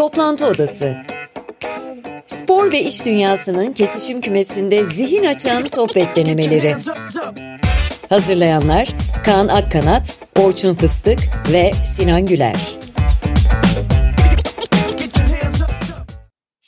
Toplantı Odası Spor ve iş dünyasının kesişim kümesinde zihin açan sohbet denemeleri. Hazırlayanlar Kaan Akkanat, Orçun Fıstık ve Sinan Güler.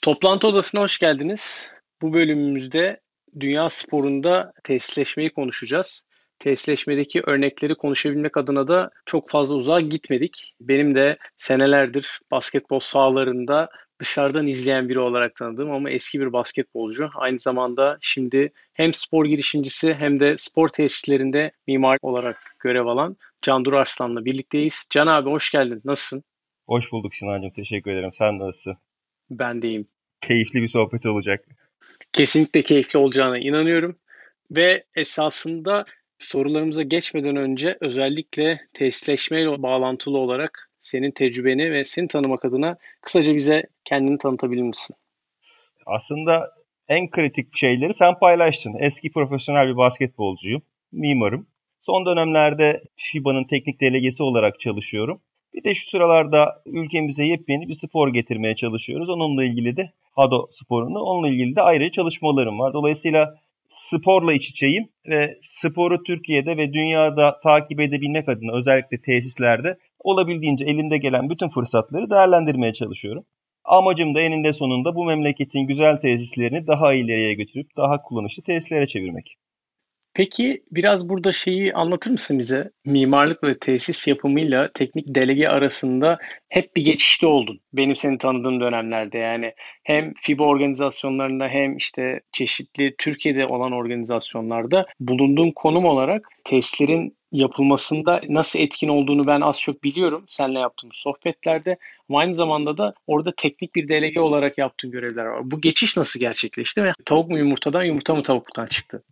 Toplantı Odası'na hoş geldiniz. Bu bölümümüzde dünya sporunda tesisleşmeyi konuşacağız tesisleşmedeki örnekleri konuşabilmek adına da çok fazla uzağa gitmedik. Benim de senelerdir basketbol sahalarında dışarıdan izleyen biri olarak tanıdığım ama eski bir basketbolcu. Aynı zamanda şimdi hem spor girişimcisi hem de spor tesislerinde mimar olarak görev alan Can Dur Arslan'la birlikteyiz. Can abi hoş geldin. Nasılsın? Hoş bulduk Sinan'cığım. Teşekkür ederim. Sen nasılsın? Ben deyim. Keyifli bir sohbet olacak. Kesinlikle keyifli olacağına inanıyorum. Ve esasında Sorularımıza geçmeden önce özellikle tesisleşmeyle bağlantılı olarak senin tecrübeni ve seni tanımak adına kısaca bize kendini tanıtabilir misin? Aslında en kritik şeyleri sen paylaştın. Eski profesyonel bir basketbolcuyum, mimarım. Son dönemlerde FIBA'nın teknik delegesi olarak çalışıyorum. Bir de şu sıralarda ülkemize yepyeni bir spor getirmeye çalışıyoruz. Onunla ilgili de Hado sporunu, onunla ilgili de ayrı çalışmalarım var. Dolayısıyla sporla iç içeyim ve sporu Türkiye'de ve dünyada takip edebilmek adına özellikle tesislerde olabildiğince elimde gelen bütün fırsatları değerlendirmeye çalışıyorum. Amacım da eninde sonunda bu memleketin güzel tesislerini daha ileriye götürüp daha kullanışlı tesislere çevirmek. Peki biraz burada şeyi anlatır mısın bize? Mimarlık ve tesis yapımıyla teknik delege arasında hep bir geçişte oldun. Benim seni tanıdığım dönemlerde yani hem FIBA organizasyonlarında hem işte çeşitli Türkiye'de olan organizasyonlarda bulunduğum konum olarak tesislerin yapılmasında nasıl etkin olduğunu ben az çok biliyorum seninle yaptığımız sohbetlerde. Ama aynı zamanda da orada teknik bir delege olarak yaptığın görevler var. Bu geçiş nasıl gerçekleşti ve tavuk mu yumurtadan yumurta mı tavuktan çıktı?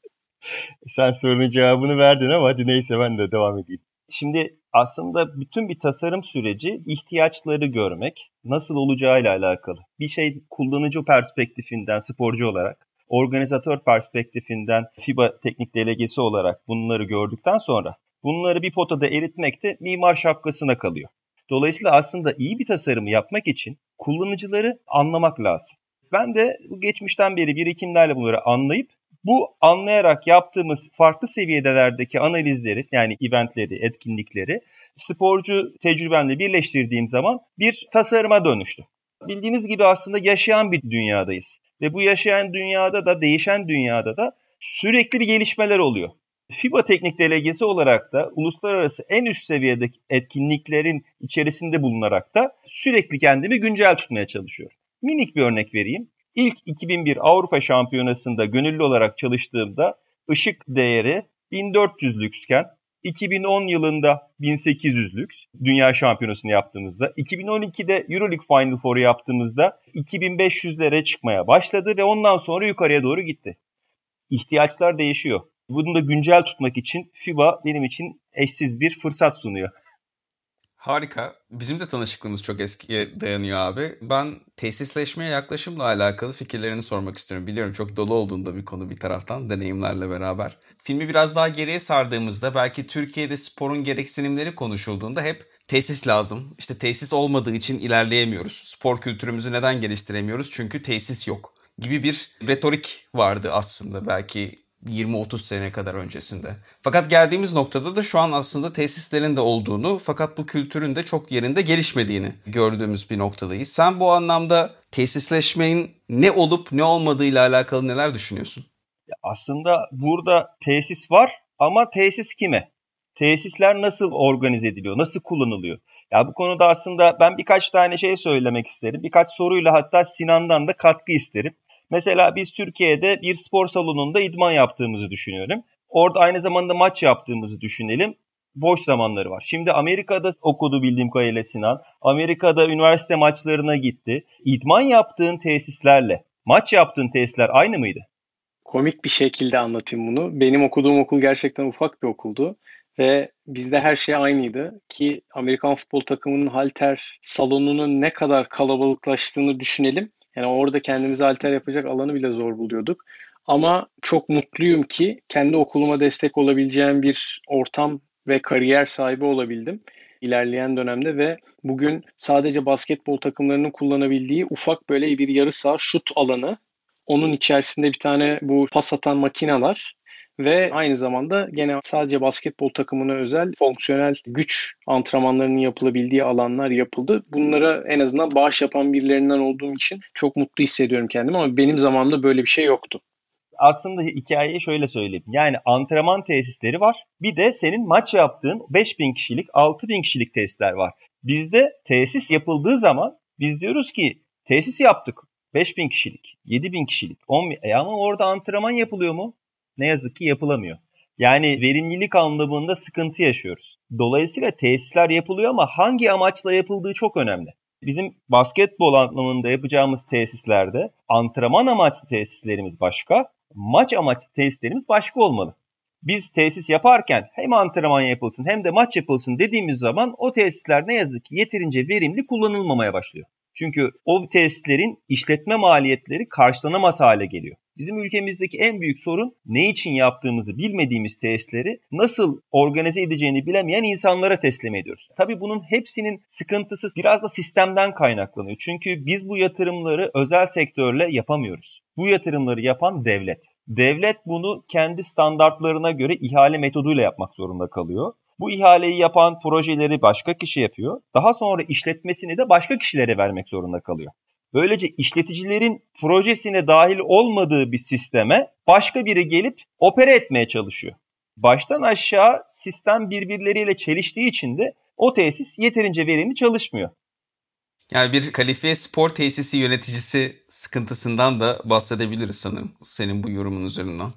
Sen sorunun cevabını verdin ama hadi neyse ben de devam edeyim. Şimdi aslında bütün bir tasarım süreci ihtiyaçları görmek, nasıl olacağıyla alakalı. Bir şey kullanıcı perspektifinden sporcu olarak, organizatör perspektifinden FIBA teknik delegesi olarak bunları gördükten sonra bunları bir potada eritmek de mimar şapkasına kalıyor. Dolayısıyla aslında iyi bir tasarımı yapmak için kullanıcıları anlamak lazım. Ben de geçmişten beri birikimlerle bunları anlayıp bu anlayarak yaptığımız farklı seviyelerdeki analizleri yani eventleri, etkinlikleri sporcu tecrübemle birleştirdiğim zaman bir tasarıma dönüştü. Bildiğiniz gibi aslında yaşayan bir dünyadayız. Ve bu yaşayan dünyada da, değişen dünyada da sürekli bir gelişmeler oluyor. FIBA teknik delegesi olarak da uluslararası en üst seviyedeki etkinliklerin içerisinde bulunarak da sürekli kendimi güncel tutmaya çalışıyorum. Minik bir örnek vereyim. İlk 2001 Avrupa Şampiyonası'nda gönüllü olarak çalıştığımda ışık değeri 1400 lüksken 2010 yılında 1800 lüks dünya şampiyonasını yaptığımızda 2012'de Euroleague Final Four'u yaptığımızda 2500'lere çıkmaya başladı ve ondan sonra yukarıya doğru gitti. İhtiyaçlar değişiyor. Bunu da güncel tutmak için FIBA benim için eşsiz bir fırsat sunuyor. Harika. Bizim de tanışıklığımız çok eskiye dayanıyor abi. Ben tesisleşmeye yaklaşımla alakalı fikirlerini sormak istiyorum. Biliyorum çok dolu olduğunda bir konu bir taraftan deneyimlerle beraber. Filmi biraz daha geriye sardığımızda belki Türkiye'de sporun gereksinimleri konuşulduğunda hep tesis lazım. İşte tesis olmadığı için ilerleyemiyoruz. Spor kültürümüzü neden geliştiremiyoruz? Çünkü tesis yok gibi bir retorik vardı aslında belki 20-30 sene kadar öncesinde. Fakat geldiğimiz noktada da şu an aslında tesislerin de olduğunu fakat bu kültürün de çok yerinde gelişmediğini gördüğümüz bir noktadayız. Sen bu anlamda tesisleşmenin ne olup ne olmadığıyla alakalı neler düşünüyorsun? Aslında burada tesis var ama tesis kime? Tesisler nasıl organize ediliyor? Nasıl kullanılıyor? Ya bu konuda aslında ben birkaç tane şey söylemek isterim. Birkaç soruyla hatta Sinan'dan da katkı isterim. Mesela biz Türkiye'de bir spor salonunda idman yaptığımızı düşünüyorum. Orada aynı zamanda maç yaptığımızı düşünelim. Boş zamanları var. Şimdi Amerika'da okudu bildiğim kadarıyla Sinan. Amerika'da üniversite maçlarına gitti. İdman yaptığın tesislerle maç yaptığın tesisler aynı mıydı? Komik bir şekilde anlatayım bunu. Benim okuduğum okul gerçekten ufak bir okuldu ve bizde her şey aynıydı ki Amerikan futbol takımının halter salonunun ne kadar kalabalıklaştığını düşünelim. Yani orada kendimize alter yapacak alanı bile zor buluyorduk. Ama çok mutluyum ki kendi okuluma destek olabileceğim bir ortam ve kariyer sahibi olabildim. ilerleyen dönemde ve bugün sadece basketbol takımlarının kullanabildiği ufak böyle bir yarı saha şut alanı. Onun içerisinde bir tane bu pas atan makineler ve aynı zamanda gene sadece basketbol takımına özel fonksiyonel güç antrenmanlarının yapılabildiği alanlar yapıldı. Bunlara en azından bağış yapan birilerinden olduğum için çok mutlu hissediyorum kendimi ama benim zamanımda böyle bir şey yoktu aslında hikayeyi şöyle söyleyeyim. Yani antrenman tesisleri var. Bir de senin maç yaptığın 5000 kişilik, 6000 kişilik tesisler var. Bizde tesis yapıldığı zaman biz diyoruz ki tesis yaptık. 5000 kişilik, 7000 kişilik, 10 bin. E ama orada antrenman yapılıyor mu? Ne yazık ki yapılamıyor. Yani verimlilik anlamında sıkıntı yaşıyoruz. Dolayısıyla tesisler yapılıyor ama hangi amaçla yapıldığı çok önemli. Bizim basketbol anlamında yapacağımız tesislerde antrenman amaçlı tesislerimiz başka, maç amaçlı tesislerimiz başka olmalı. Biz tesis yaparken hem antrenman yapılsın hem de maç yapılsın dediğimiz zaman o tesisler ne yazık ki yeterince verimli kullanılmamaya başlıyor. Çünkü o tesislerin işletme maliyetleri karşılanamaz hale geliyor. Bizim ülkemizdeki en büyük sorun ne için yaptığımızı bilmediğimiz tesisleri nasıl organize edeceğini bilemeyen insanlara teslim ediyoruz. Tabii bunun hepsinin sıkıntısı biraz da sistemden kaynaklanıyor. Çünkü biz bu yatırımları özel sektörle yapamıyoruz. Bu yatırımları yapan devlet. Devlet bunu kendi standartlarına göre ihale metoduyla yapmak zorunda kalıyor. Bu ihaleyi yapan projeleri başka kişi yapıyor. Daha sonra işletmesini de başka kişilere vermek zorunda kalıyor. Böylece işleticilerin projesine dahil olmadığı bir sisteme başka biri gelip opere etmeye çalışıyor. Baştan aşağı sistem birbirleriyle çeliştiği için de o tesis yeterince verimli çalışmıyor. Yani bir kalifiye spor tesisi yöneticisi sıkıntısından da bahsedebiliriz sanırım senin bu yorumun üzerinden.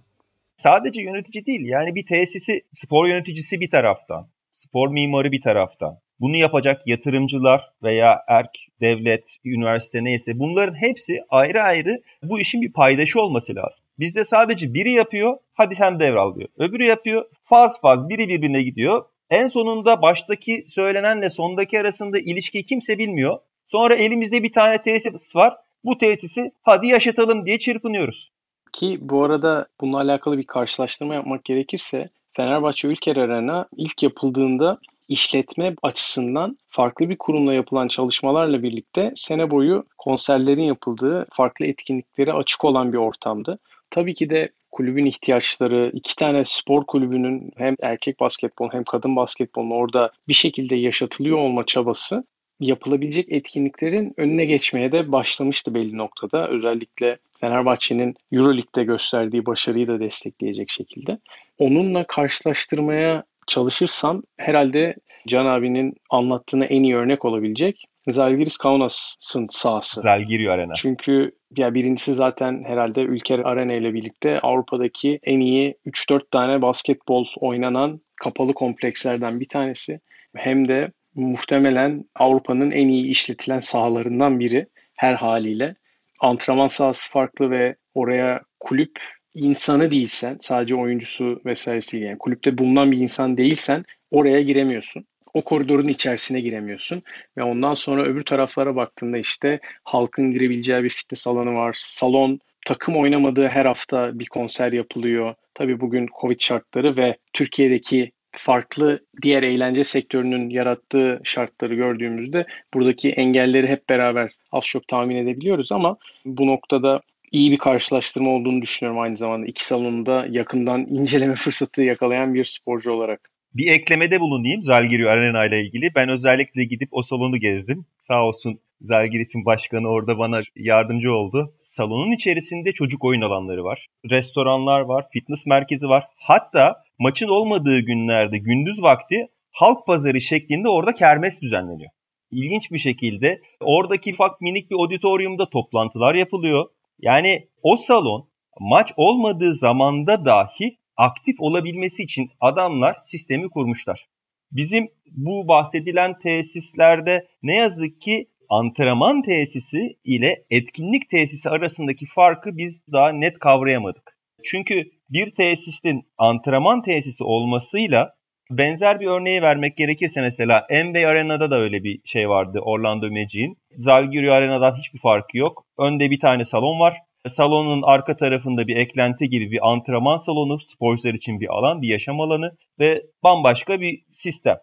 Sadece yönetici değil yani bir tesisi spor yöneticisi bir taraftan, spor mimarı bir taraftan, bunu yapacak yatırımcılar veya erk, devlet, üniversite neyse bunların hepsi ayrı ayrı bu işin bir paydaşı olması lazım. Bizde sadece biri yapıyor, hadi sen devral diyor. Öbürü yapıyor, faz faz biri birbirine gidiyor. En sonunda baştaki söylenenle sondaki arasında ilişkiyi kimse bilmiyor. Sonra elimizde bir tane tesis var. Bu tesisi hadi yaşatalım diye çırpınıyoruz. Ki bu arada bununla alakalı bir karşılaştırma yapmak gerekirse Fenerbahçe Ülker Arena ilk yapıldığında işletme açısından farklı bir kurumla yapılan çalışmalarla birlikte sene boyu konserlerin yapıldığı, farklı etkinliklere açık olan bir ortamdı. Tabii ki de kulübün ihtiyaçları, iki tane spor kulübünün hem erkek basketbol hem kadın basketbolun orada bir şekilde yaşatılıyor olma çabası yapılabilecek etkinliklerin önüne geçmeye de başlamıştı belli noktada. Özellikle Fenerbahçe'nin Euroleague'de gösterdiği başarıyı da destekleyecek şekilde. Onunla karşılaştırmaya çalışırsam herhalde Can abinin anlattığına en iyi örnek olabilecek Zalgiris Kaunas'ın sahası. Zalgiris Arena. Çünkü ya birincisi zaten herhalde Ülker Arena ile birlikte Avrupa'daki en iyi 3-4 tane basketbol oynanan kapalı komplekslerden bir tanesi. Hem de muhtemelen Avrupa'nın en iyi işletilen sahalarından biri her haliyle. Antrenman sahası farklı ve oraya kulüp insanı değilsen, sadece oyuncusu vesairesi yani kulüpte bulunan bir insan değilsen oraya giremiyorsun. O koridorun içerisine giremiyorsun. Ve ondan sonra öbür taraflara baktığında işte halkın girebileceği bir fitness alanı var. Salon takım oynamadığı her hafta bir konser yapılıyor. Tabii bugün Covid şartları ve Türkiye'deki farklı diğer eğlence sektörünün yarattığı şartları gördüğümüzde buradaki engelleri hep beraber az çok tahmin edebiliyoruz ama bu noktada iyi bir karşılaştırma olduğunu düşünüyorum aynı zamanda. İki salonunda yakından inceleme fırsatı yakalayan bir sporcu olarak. Bir eklemede bulunayım Zalgiris Arena ile ilgili. Ben özellikle gidip o salonu gezdim. Sağ olsun Zalgiris'in başkanı orada bana yardımcı oldu. Salonun içerisinde çocuk oyun alanları var. Restoranlar var, fitness merkezi var. Hatta maçın olmadığı günlerde gündüz vakti halk pazarı şeklinde orada kermes düzenleniyor. İlginç bir şekilde oradaki ufak minik bir auditoriumda toplantılar yapılıyor. Yani o salon maç olmadığı zamanda dahi aktif olabilmesi için adamlar sistemi kurmuşlar. Bizim bu bahsedilen tesislerde ne yazık ki antrenman tesisi ile etkinlik tesisi arasındaki farkı biz daha net kavrayamadık. Çünkü bir tesisin antrenman tesisi olmasıyla benzer bir örneği vermek gerekirse mesela NBA Arena'da da öyle bir şey vardı Orlando Magic'in. Zalgiris Arena'dan hiçbir farkı yok. Önde bir tane salon var. Salonun arka tarafında bir eklenti gibi bir antrenman salonu, sporcular için bir alan, bir yaşam alanı ve bambaşka bir sistem.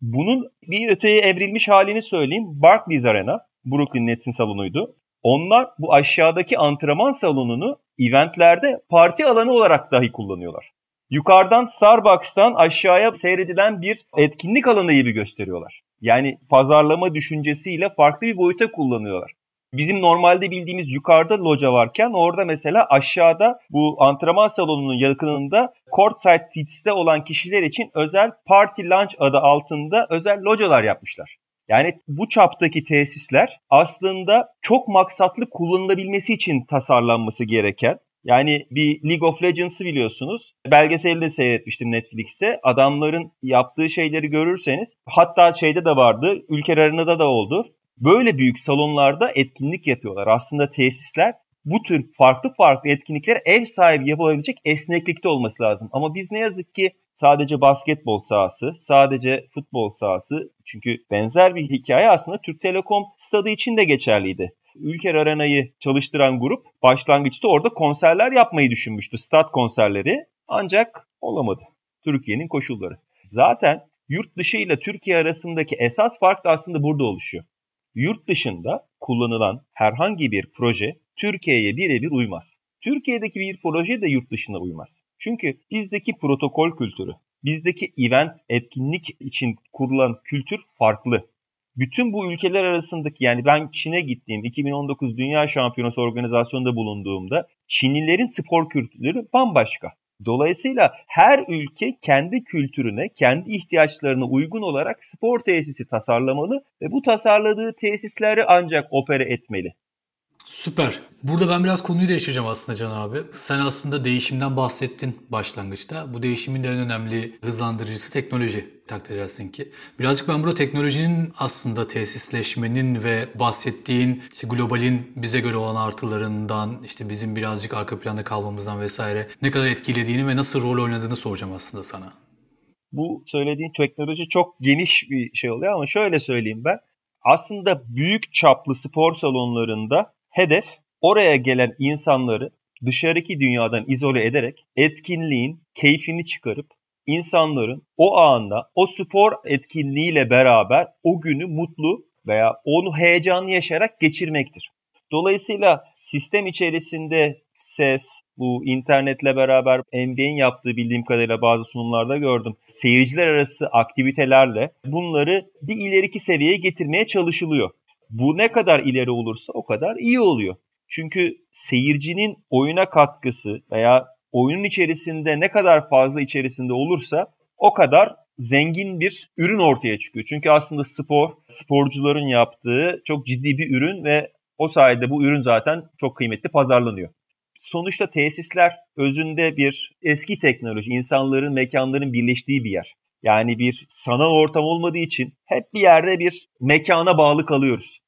Bunun bir öteye evrilmiş halini söyleyeyim. Barclays Arena, Brooklyn Nets'in salonuydu. Onlar bu aşağıdaki antrenman salonunu eventlerde parti alanı olarak dahi kullanıyorlar. Yukarıdan Starbucks'tan aşağıya seyredilen bir etkinlik alanı gibi gösteriyorlar. Yani pazarlama düşüncesiyle farklı bir boyuta kullanıyorlar. Bizim normalde bildiğimiz yukarıda loca varken orada mesela aşağıda bu antrenman salonunun yakınında courtside seats'te olan kişiler için özel party lunch adı altında özel localar yapmışlar. Yani bu çaptaki tesisler aslında çok maksatlı kullanılabilmesi için tasarlanması gereken yani bir League of Legends'ı biliyorsunuz. Belgeseli de seyretmiştim Netflix'te. Adamların yaptığı şeyleri görürseniz hatta şeyde de vardı. Ülker Arena'da da oldu. Böyle büyük salonlarda etkinlik yapıyorlar. Aslında tesisler bu tür farklı farklı etkinlikler ev sahibi yapabilecek esneklikte olması lazım. Ama biz ne yazık ki sadece basketbol sahası, sadece futbol sahası çünkü benzer bir hikaye aslında Türk Telekom stadı için de geçerliydi. Ülker Arena'yı çalıştıran grup başlangıçta orada konserler yapmayı düşünmüştü. Stat konserleri ancak olamadı. Türkiye'nin koşulları. Zaten yurt dışı ile Türkiye arasındaki esas fark da aslında burada oluşuyor. Yurt dışında kullanılan herhangi bir proje Türkiye'ye birebir uymaz. Türkiye'deki bir proje de yurt dışına uymaz. Çünkü bizdeki protokol kültürü, bizdeki event, etkinlik için kurulan kültür farklı. Bütün bu ülkeler arasındaki yani ben Çin'e gittiğim 2019 Dünya Şampiyonası organizasyonunda bulunduğumda Çinlilerin spor kültürü bambaşka. Dolayısıyla her ülke kendi kültürüne, kendi ihtiyaçlarına uygun olarak spor tesisi tasarlamalı ve bu tasarladığı tesisleri ancak opera etmeli. Süper. Burada ben biraz konuyu değiştireceğim aslında Can abi. Sen aslında değişimden bahsettin başlangıçta. Bu değişimin de en önemli hızlandırıcısı teknoloji takdir edersin ki. Birazcık ben burada teknolojinin aslında tesisleşmenin ve bahsettiğin işte globalin bize göre olan artılarından, işte bizim birazcık arka planda kalmamızdan vesaire ne kadar etkilediğini ve nasıl rol oynadığını soracağım aslında sana. Bu söylediğin teknoloji çok geniş bir şey oluyor ama şöyle söyleyeyim ben. Aslında büyük çaplı spor salonlarında Hedef oraya gelen insanları dışarıki dünyadan izole ederek etkinliğin keyfini çıkarıp insanların o anda o spor etkinliğiyle beraber o günü mutlu veya onu heyecanlı yaşayarak geçirmektir. Dolayısıyla sistem içerisinde ses, bu internetle beraber NBA'in yaptığı bildiğim kadarıyla bazı sunumlarda gördüm. Seyirciler arası aktivitelerle bunları bir ileriki seviyeye getirmeye çalışılıyor. Bu ne kadar ileri olursa o kadar iyi oluyor. Çünkü seyircinin oyuna katkısı veya oyunun içerisinde ne kadar fazla içerisinde olursa o kadar zengin bir ürün ortaya çıkıyor. Çünkü aslında spor, sporcuların yaptığı çok ciddi bir ürün ve o sayede bu ürün zaten çok kıymetli pazarlanıyor. Sonuçta tesisler özünde bir eski teknoloji, insanların, mekanların birleştiği bir yer. Yani bir sanal ortam olmadığı için hep bir yerde bir mekana bağlı kalıyoruz.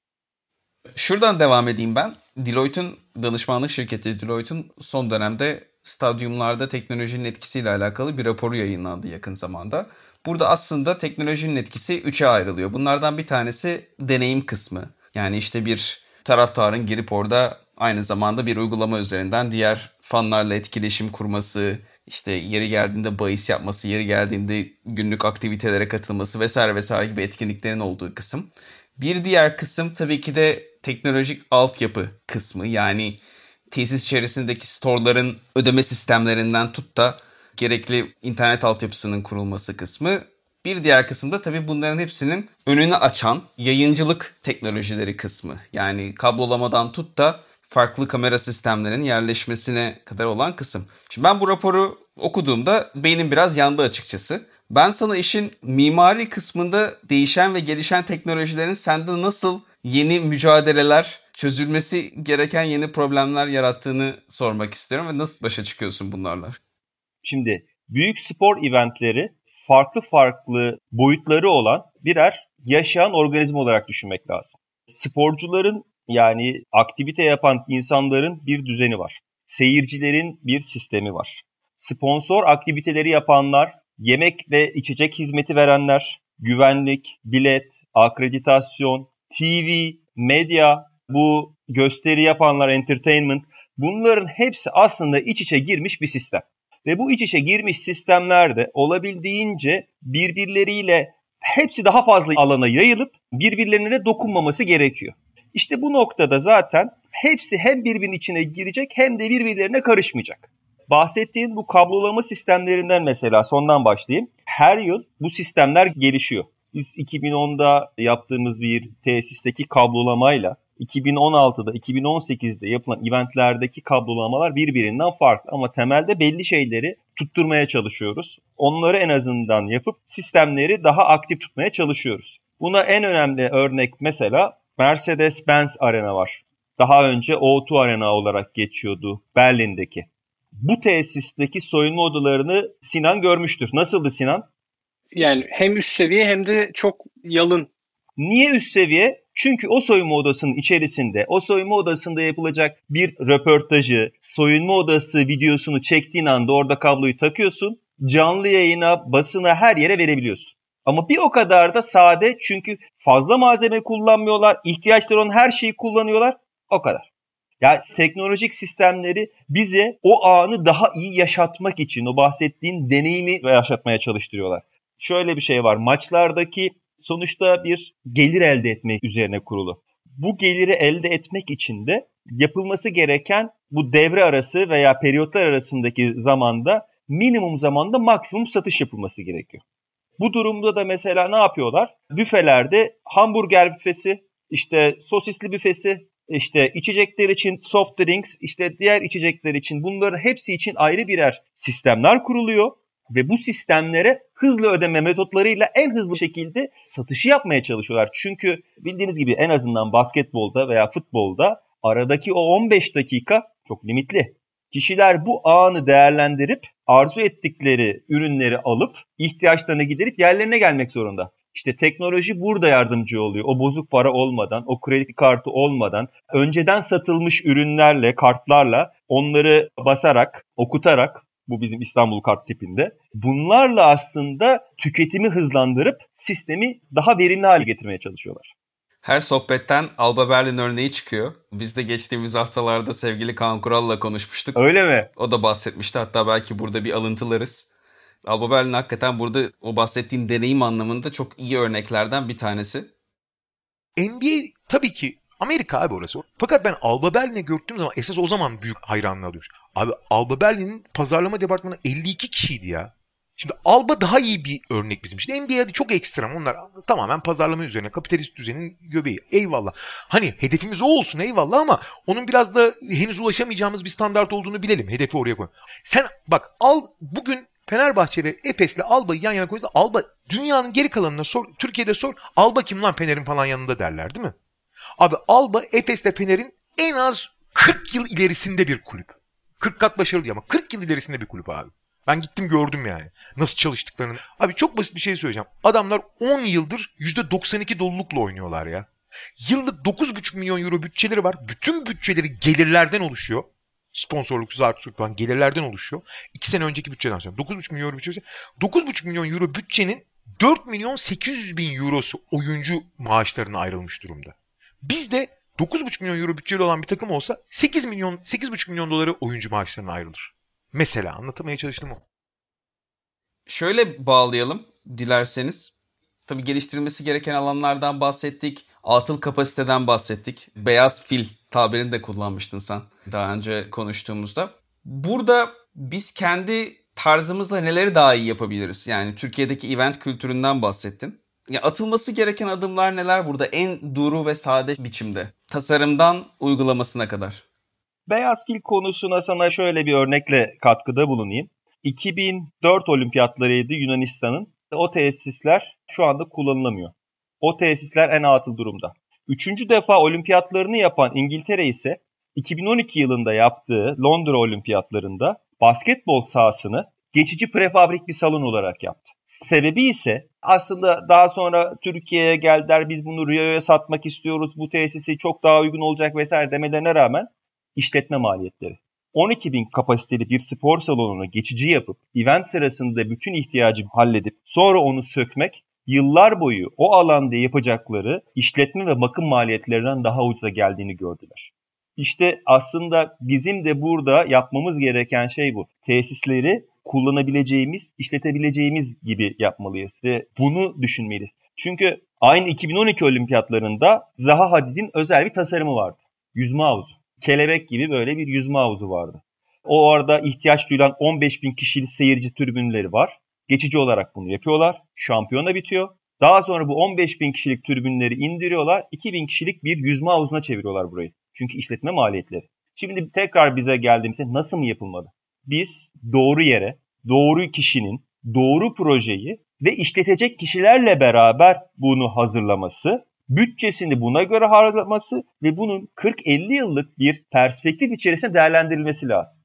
Şuradan devam edeyim ben. Deloitte'un danışmanlık şirketi Deloitte'un son dönemde stadyumlarda teknolojinin etkisiyle alakalı bir raporu yayınlandı yakın zamanda. Burada aslında teknolojinin etkisi üçe ayrılıyor. Bunlardan bir tanesi deneyim kısmı. Yani işte bir taraftarın girip orada aynı zamanda bir uygulama üzerinden diğer fanlarla etkileşim kurması, işte yeri geldiğinde bahis yapması, yeri geldiğinde günlük aktivitelere katılması vesaire vesaire gibi etkinliklerin olduğu kısım. Bir diğer kısım tabii ki de teknolojik altyapı kısmı. Yani tesis içerisindeki storeların ödeme sistemlerinden tut da gerekli internet altyapısının kurulması kısmı. Bir diğer kısım da tabii bunların hepsinin önünü açan yayıncılık teknolojileri kısmı. Yani kablolamadan tut da farklı kamera sistemlerinin yerleşmesine kadar olan kısım. Şimdi ben bu raporu okuduğumda beynim biraz yandı açıkçası. Ben sana işin mimari kısmında değişen ve gelişen teknolojilerin sende nasıl yeni mücadeleler, çözülmesi gereken yeni problemler yarattığını sormak istiyorum ve nasıl başa çıkıyorsun bunlarla? Şimdi büyük spor eventleri farklı farklı boyutları olan birer yaşayan organizma olarak düşünmek lazım. Sporcuların yani aktivite yapan insanların bir düzeni var. Seyircilerin bir sistemi var. Sponsor aktiviteleri yapanlar, yemek ve içecek hizmeti verenler, güvenlik, bilet, akreditasyon, TV, medya, bu gösteri yapanlar, entertainment bunların hepsi aslında iç içe girmiş bir sistem. Ve bu iç içe girmiş sistemlerde olabildiğince birbirleriyle hepsi daha fazla alana yayılıp birbirlerine dokunmaması gerekiyor. İşte bu noktada zaten hepsi hem birbirinin içine girecek hem de birbirlerine karışmayacak. Bahsettiğin bu kablolama sistemlerinden mesela sondan başlayayım. Her yıl bu sistemler gelişiyor. Biz 2010'da yaptığımız bir tesisteki kablolamayla 2016'da, 2018'de yapılan eventlerdeki kablolamalar birbirinden farklı ama temelde belli şeyleri tutturmaya çalışıyoruz. Onları en azından yapıp sistemleri daha aktif tutmaya çalışıyoruz. Buna en önemli örnek mesela Mercedes-Benz Arena var. Daha önce O2 Arena olarak geçiyordu Berlin'deki. Bu tesisteki soyunma odalarını Sinan görmüştür. Nasıldı Sinan? Yani hem üst seviye hem de çok yalın. Niye üst seviye? Çünkü o soyunma odasının içerisinde, o soyunma odasında yapılacak bir röportajı, soyunma odası videosunu çektiğin anda orada kabloyu takıyorsun. Canlı yayına, basına her yere verebiliyorsun. Ama bir o kadar da sade çünkü fazla malzeme kullanmıyorlar. ihtiyaçları olan her şeyi kullanıyorlar. O kadar. Yani teknolojik sistemleri bize o anı daha iyi yaşatmak için o bahsettiğin deneyimi yaşatmaya çalıştırıyorlar. Şöyle bir şey var. Maçlardaki sonuçta bir gelir elde etmek üzerine kurulu. Bu geliri elde etmek için de yapılması gereken bu devre arası veya periyotlar arasındaki zamanda minimum zamanda maksimum satış yapılması gerekiyor. Bu durumda da mesela ne yapıyorlar? Büfelerde hamburger büfesi, işte sosisli büfesi, işte içecekler için soft drinks, işte diğer içecekler için bunların hepsi için ayrı birer sistemler kuruluyor ve bu sistemlere hızlı ödeme metotlarıyla en hızlı şekilde satışı yapmaya çalışıyorlar. Çünkü bildiğiniz gibi en azından basketbolda veya futbolda aradaki o 15 dakika çok limitli. Kişiler bu anı değerlendirip arzu ettikleri ürünleri alıp ihtiyaçlarına giderip yerlerine gelmek zorunda. İşte teknoloji burada yardımcı oluyor. O bozuk para olmadan, o kredi kartı olmadan, önceden satılmış ürünlerle, kartlarla onları basarak, okutarak bu bizim İstanbul kart tipinde. Bunlarla aslında tüketimi hızlandırıp sistemi daha verimli hale getirmeye çalışıyorlar. Her sohbetten Alba Berlin örneği çıkıyor. Biz de geçtiğimiz haftalarda sevgili Kaan Kural'la konuşmuştuk. Öyle mi? O da bahsetmişti. Hatta belki burada bir alıntılarız. Alba Berlin hakikaten burada o bahsettiğin deneyim anlamında çok iyi örneklerden bir tanesi. NBA tabii ki Amerika abi orası. Fakat ben Alba Berlin'i gördüğüm zaman esas o zaman büyük hayranlığı alıyor. Abi Alba Berlin'in pazarlama departmanı 52 kişiydi ya. Şimdi Alba daha iyi bir örnek bizim için. NBA'de çok ekstrem. Onlar tamamen pazarlama üzerine. Kapitalist düzenin göbeği. Eyvallah. Hani hedefimiz o olsun eyvallah ama onun biraz da henüz ulaşamayacağımız bir standart olduğunu bilelim. Hedefi oraya koy. Sen bak al bugün Fenerbahçe ve Efes'le Alba'yı yan yana koysa Alba dünyanın geri kalanına sor. Türkiye'de sor. Alba kim lan Fener'in falan yanında derler değil mi? Abi Alba Efes'le Fener'in en az 40 yıl ilerisinde bir kulüp. 40 kat başarılı ama 40 yıl ilerisinde bir kulüp abi. Ben gittim gördüm yani. Nasıl çalıştıklarını. Abi çok basit bir şey söyleyeceğim. Adamlar 10 yıldır %92 dolulukla oynuyorlar ya. Yıllık 9,5 milyon euro bütçeleri var. Bütün bütçeleri gelirlerden oluşuyor. Sponsorluk, artık falan gelirlerden oluşuyor. 2 sene önceki bütçeden sonra. 9,5 milyon euro bütçesi. 9,5 milyon euro bütçenin 4 milyon 800 bin eurosu oyuncu maaşlarına ayrılmış durumda. Bizde 9,5 milyon euro bütçeli olan bir takım olsa 8 milyon 8,5 milyon doları oyuncu maaşlarına ayrılır. Mesela anlatmaya çalıştım o. Şöyle bağlayalım dilerseniz. Tabii geliştirilmesi gereken alanlardan bahsettik. Atıl kapasiteden bahsettik. Beyaz fil tabirini de kullanmıştın sen daha önce konuştuğumuzda. Burada biz kendi tarzımızla neleri daha iyi yapabiliriz? Yani Türkiye'deki event kültüründen bahsettin. Ya atılması gereken adımlar neler burada en duru ve sade biçimde? Tasarımdan uygulamasına kadar. Beyaz fil konusuna sana şöyle bir örnekle katkıda bulunayım. 2004 olimpiyatlarıydı Yunanistan'ın. O tesisler şu anda kullanılamıyor. O tesisler en atıl durumda. Üçüncü defa olimpiyatlarını yapan İngiltere ise 2012 yılında yaptığı Londra olimpiyatlarında basketbol sahasını geçici prefabrik bir salon olarak yaptı. Sebebi ise aslında daha sonra Türkiye'ye geldiler biz bunu Rio'ya satmak istiyoruz bu tesisi çok daha uygun olacak vesaire demelerine rağmen işletme maliyetleri. 12 bin kapasiteli bir spor salonunu geçici yapıp event sırasında bütün ihtiyacı halledip sonra onu sökmek yıllar boyu o alanda yapacakları işletme ve bakım maliyetlerinden daha ucuza geldiğini gördüler. İşte aslında bizim de burada yapmamız gereken şey bu. Tesisleri kullanabileceğimiz, işletebileceğimiz gibi yapmalıyız ve bunu düşünmeliyiz. Çünkü aynı 2012 olimpiyatlarında Zaha Hadid'in özel bir tasarımı vardı. Yüzme havuzu. Kelebek gibi böyle bir yüzme havuzu vardı. O arada ihtiyaç duyulan 15 bin kişilik seyirci tribünleri var. Geçici olarak bunu yapıyorlar. Şampiyona bitiyor. Daha sonra bu 15 bin kişilik tribünleri indiriyorlar. 2 bin kişilik bir yüzme havuzuna çeviriyorlar burayı. Çünkü işletme maliyetleri. Şimdi tekrar bize geldiğimizde nasıl mı yapılmalı? Biz doğru yere, doğru kişinin, doğru projeyi ve işletecek kişilerle beraber bunu hazırlaması, bütçesini buna göre harcaması ve bunun 40-50 yıllık bir perspektif içerisinde değerlendirilmesi lazım.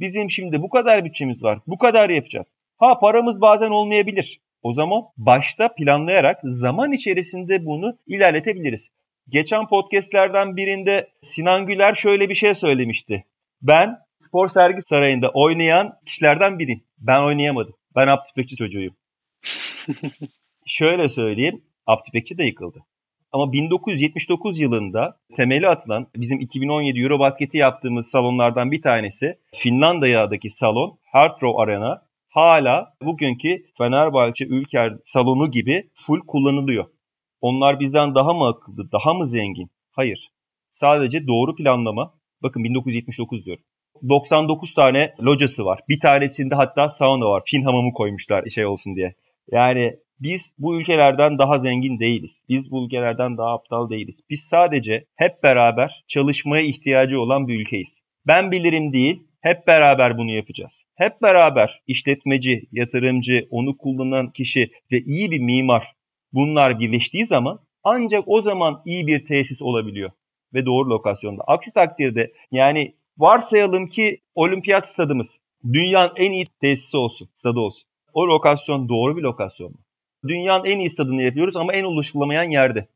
Bizim şimdi bu kadar bütçemiz var, bu kadar yapacağız. Ha paramız bazen olmayabilir. O zaman başta planlayarak zaman içerisinde bunu ilerletebiliriz. Geçen podcastlerden birinde Sinan Güler şöyle bir şey söylemişti. Ben spor sergi sarayında oynayan kişilerden biriyim. Ben oynayamadım. Ben Abdi Pekçi çocuğuyum. şöyle söyleyeyim. Abdi Pekçi de yıkıldı. Ama 1979 yılında temeli atılan bizim 2017 Eurobasket'i yaptığımız salonlardan bir tanesi Finlandiya'daki salon Hartrow Arena hala bugünkü Fenerbahçe Ülker salonu gibi full kullanılıyor. Onlar bizden daha mı akıllı, daha mı zengin? Hayır. Sadece doğru planlama. Bakın 1979 diyorum. 99 tane locası var. Bir tanesinde hatta sauna var. Fin hamamı koymuşlar şey olsun diye. Yani biz bu ülkelerden daha zengin değiliz. Biz bu ülkelerden daha aptal değiliz. Biz sadece hep beraber çalışmaya ihtiyacı olan bir ülkeyiz. Ben bilirim değil, hep beraber bunu yapacağız. Hep beraber işletmeci, yatırımcı, onu kullanan kişi ve iyi bir mimar bunlar birleştiği zaman ancak o zaman iyi bir tesis olabiliyor ve doğru lokasyonda. Aksi takdirde yani varsayalım ki olimpiyat stadımız dünyanın en iyi tesisi olsun, stadı olsun. O lokasyon doğru bir lokasyon mu? Dünyanın en iyi stadını yapıyoruz ama en ulaşılamayan yerde.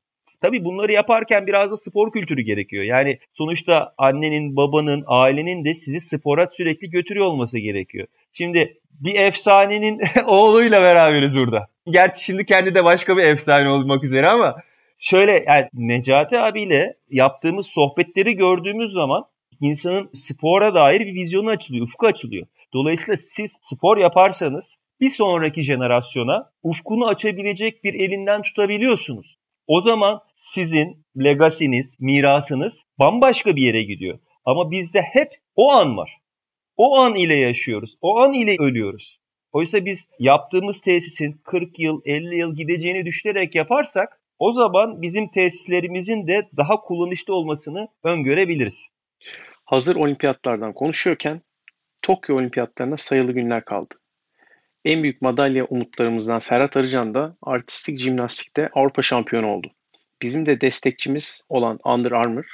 Tabii bunları yaparken biraz da spor kültürü gerekiyor. Yani sonuçta annenin, babanın, ailenin de sizi spora sürekli götürüyor olması gerekiyor. Şimdi bir efsanenin oğluyla beraberiz burada. Gerçi şimdi kendi de başka bir efsane olmak üzere ama şöyle yani Necati abiyle yaptığımız sohbetleri gördüğümüz zaman insanın spora dair bir vizyonu açılıyor, ufku açılıyor. Dolayısıyla siz spor yaparsanız bir sonraki jenerasyona ufkunu açabilecek bir elinden tutabiliyorsunuz. O zaman sizin legasiniz, mirasınız bambaşka bir yere gidiyor. Ama bizde hep o an var. O an ile yaşıyoruz. O an ile ölüyoruz. Oysa biz yaptığımız tesisin 40 yıl, 50 yıl gideceğini düşünerek yaparsak o zaman bizim tesislerimizin de daha kullanışlı olmasını öngörebiliriz. Hazır olimpiyatlardan konuşuyorken Tokyo olimpiyatlarına sayılı günler kaldı. En büyük madalya umutlarımızdan Ferhat Arıcan da artistik jimnastikte Avrupa şampiyonu oldu. Bizim de destekçimiz olan Under Armour,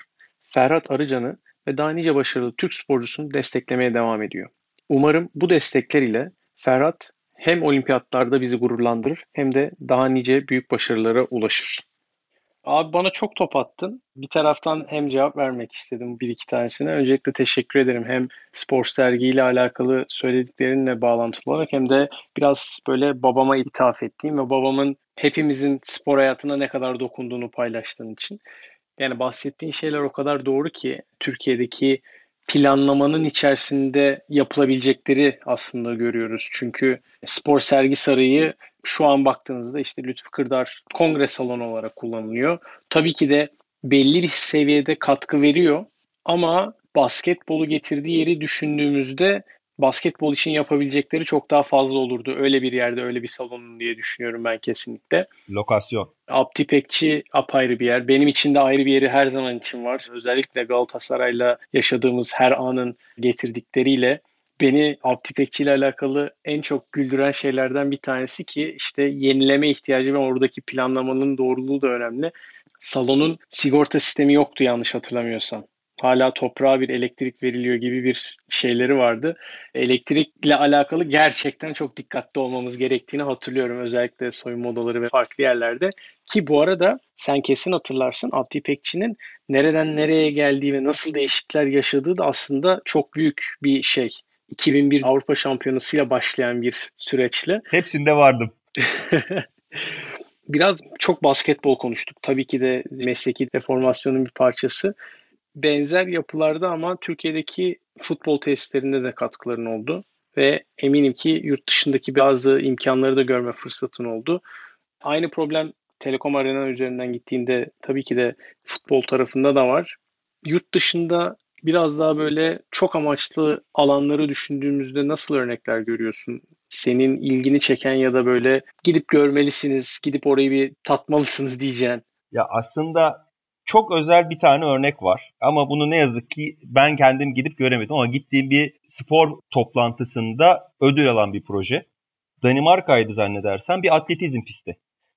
Ferhat Arıcan'ı ve daha nice başarılı Türk sporcusunu desteklemeye devam ediyor. Umarım bu destekler ile Ferhat hem olimpiyatlarda bizi gururlandırır hem de daha nice büyük başarılara ulaşır. Abi bana çok top attın. Bir taraftan hem cevap vermek istedim bir iki tanesine. Öncelikle teşekkür ederim. Hem spor sergiyle alakalı söylediklerinle bağlantılı olarak hem de biraz böyle babama ithaf ettiğim ve babamın hepimizin spor hayatına ne kadar dokunduğunu paylaştığın için. Yani bahsettiğin şeyler o kadar doğru ki Türkiye'deki planlamanın içerisinde yapılabilecekleri aslında görüyoruz. Çünkü spor sergi sarayı şu an baktığınızda işte Lütfü Kırdar kongre salonu olarak kullanılıyor. Tabii ki de belli bir seviyede katkı veriyor ama basketbolu getirdiği yeri düşündüğümüzde basketbol için yapabilecekleri çok daha fazla olurdu. Öyle bir yerde, öyle bir salonun diye düşünüyorum ben kesinlikle. Lokasyon. Abdi apayrı bir yer. Benim için de ayrı bir yeri her zaman için var. Özellikle Galatasaray'la yaşadığımız her anın getirdikleriyle beni Abdi ile alakalı en çok güldüren şeylerden bir tanesi ki işte yenileme ihtiyacı ve oradaki planlamanın doğruluğu da önemli. Salonun sigorta sistemi yoktu yanlış hatırlamıyorsam hala toprağa bir elektrik veriliyor gibi bir şeyleri vardı. Elektrikle alakalı gerçekten çok dikkatli olmamız gerektiğini hatırlıyorum. Özellikle soyunma odaları ve farklı yerlerde. Ki bu arada sen kesin hatırlarsın Abdi İpekçi'nin nereden nereye geldiği ve nasıl değişiklikler yaşadığı da aslında çok büyük bir şey. 2001 Avrupa Şampiyonası'yla başlayan bir süreçle. Hepsinde vardım. Biraz çok basketbol konuştuk. Tabii ki de mesleki deformasyonun bir parçası benzer yapılarda ama Türkiye'deki futbol tesislerinde de katkıların oldu. ve eminim ki yurt dışındaki bazı imkanları da görme fırsatın oldu. Aynı problem Telekom Arena üzerinden gittiğinde tabii ki de futbol tarafında da var. Yurt dışında biraz daha böyle çok amaçlı alanları düşündüğümüzde nasıl örnekler görüyorsun? Senin ilgini çeken ya da böyle gidip görmelisiniz, gidip orayı bir tatmalısınız diyeceğin. Ya aslında çok özel bir tane örnek var. Ama bunu ne yazık ki ben kendim gidip göremedim ama gittiğim bir spor toplantısında ödül alan bir proje. Danimarka'ydı zannedersem bir atletizm pisti.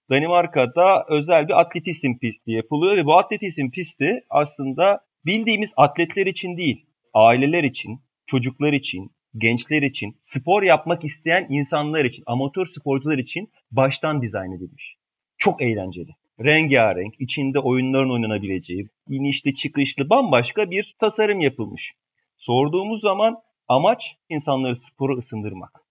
Danimarka'da özel bir atletizm pisti yapılıyor ve bu atletizm pisti aslında bildiğimiz atletler için değil, aileler için, çocuklar için, gençler için, spor yapmak isteyen insanlar için, amatör sporcular için baştan dizayn edilmiş. Çok eğlenceli. Rengarenk, içinde oyunların oynanabileceği, inişli çıkışlı bambaşka bir tasarım yapılmış. Sorduğumuz zaman amaç insanları sporu ısındırmak.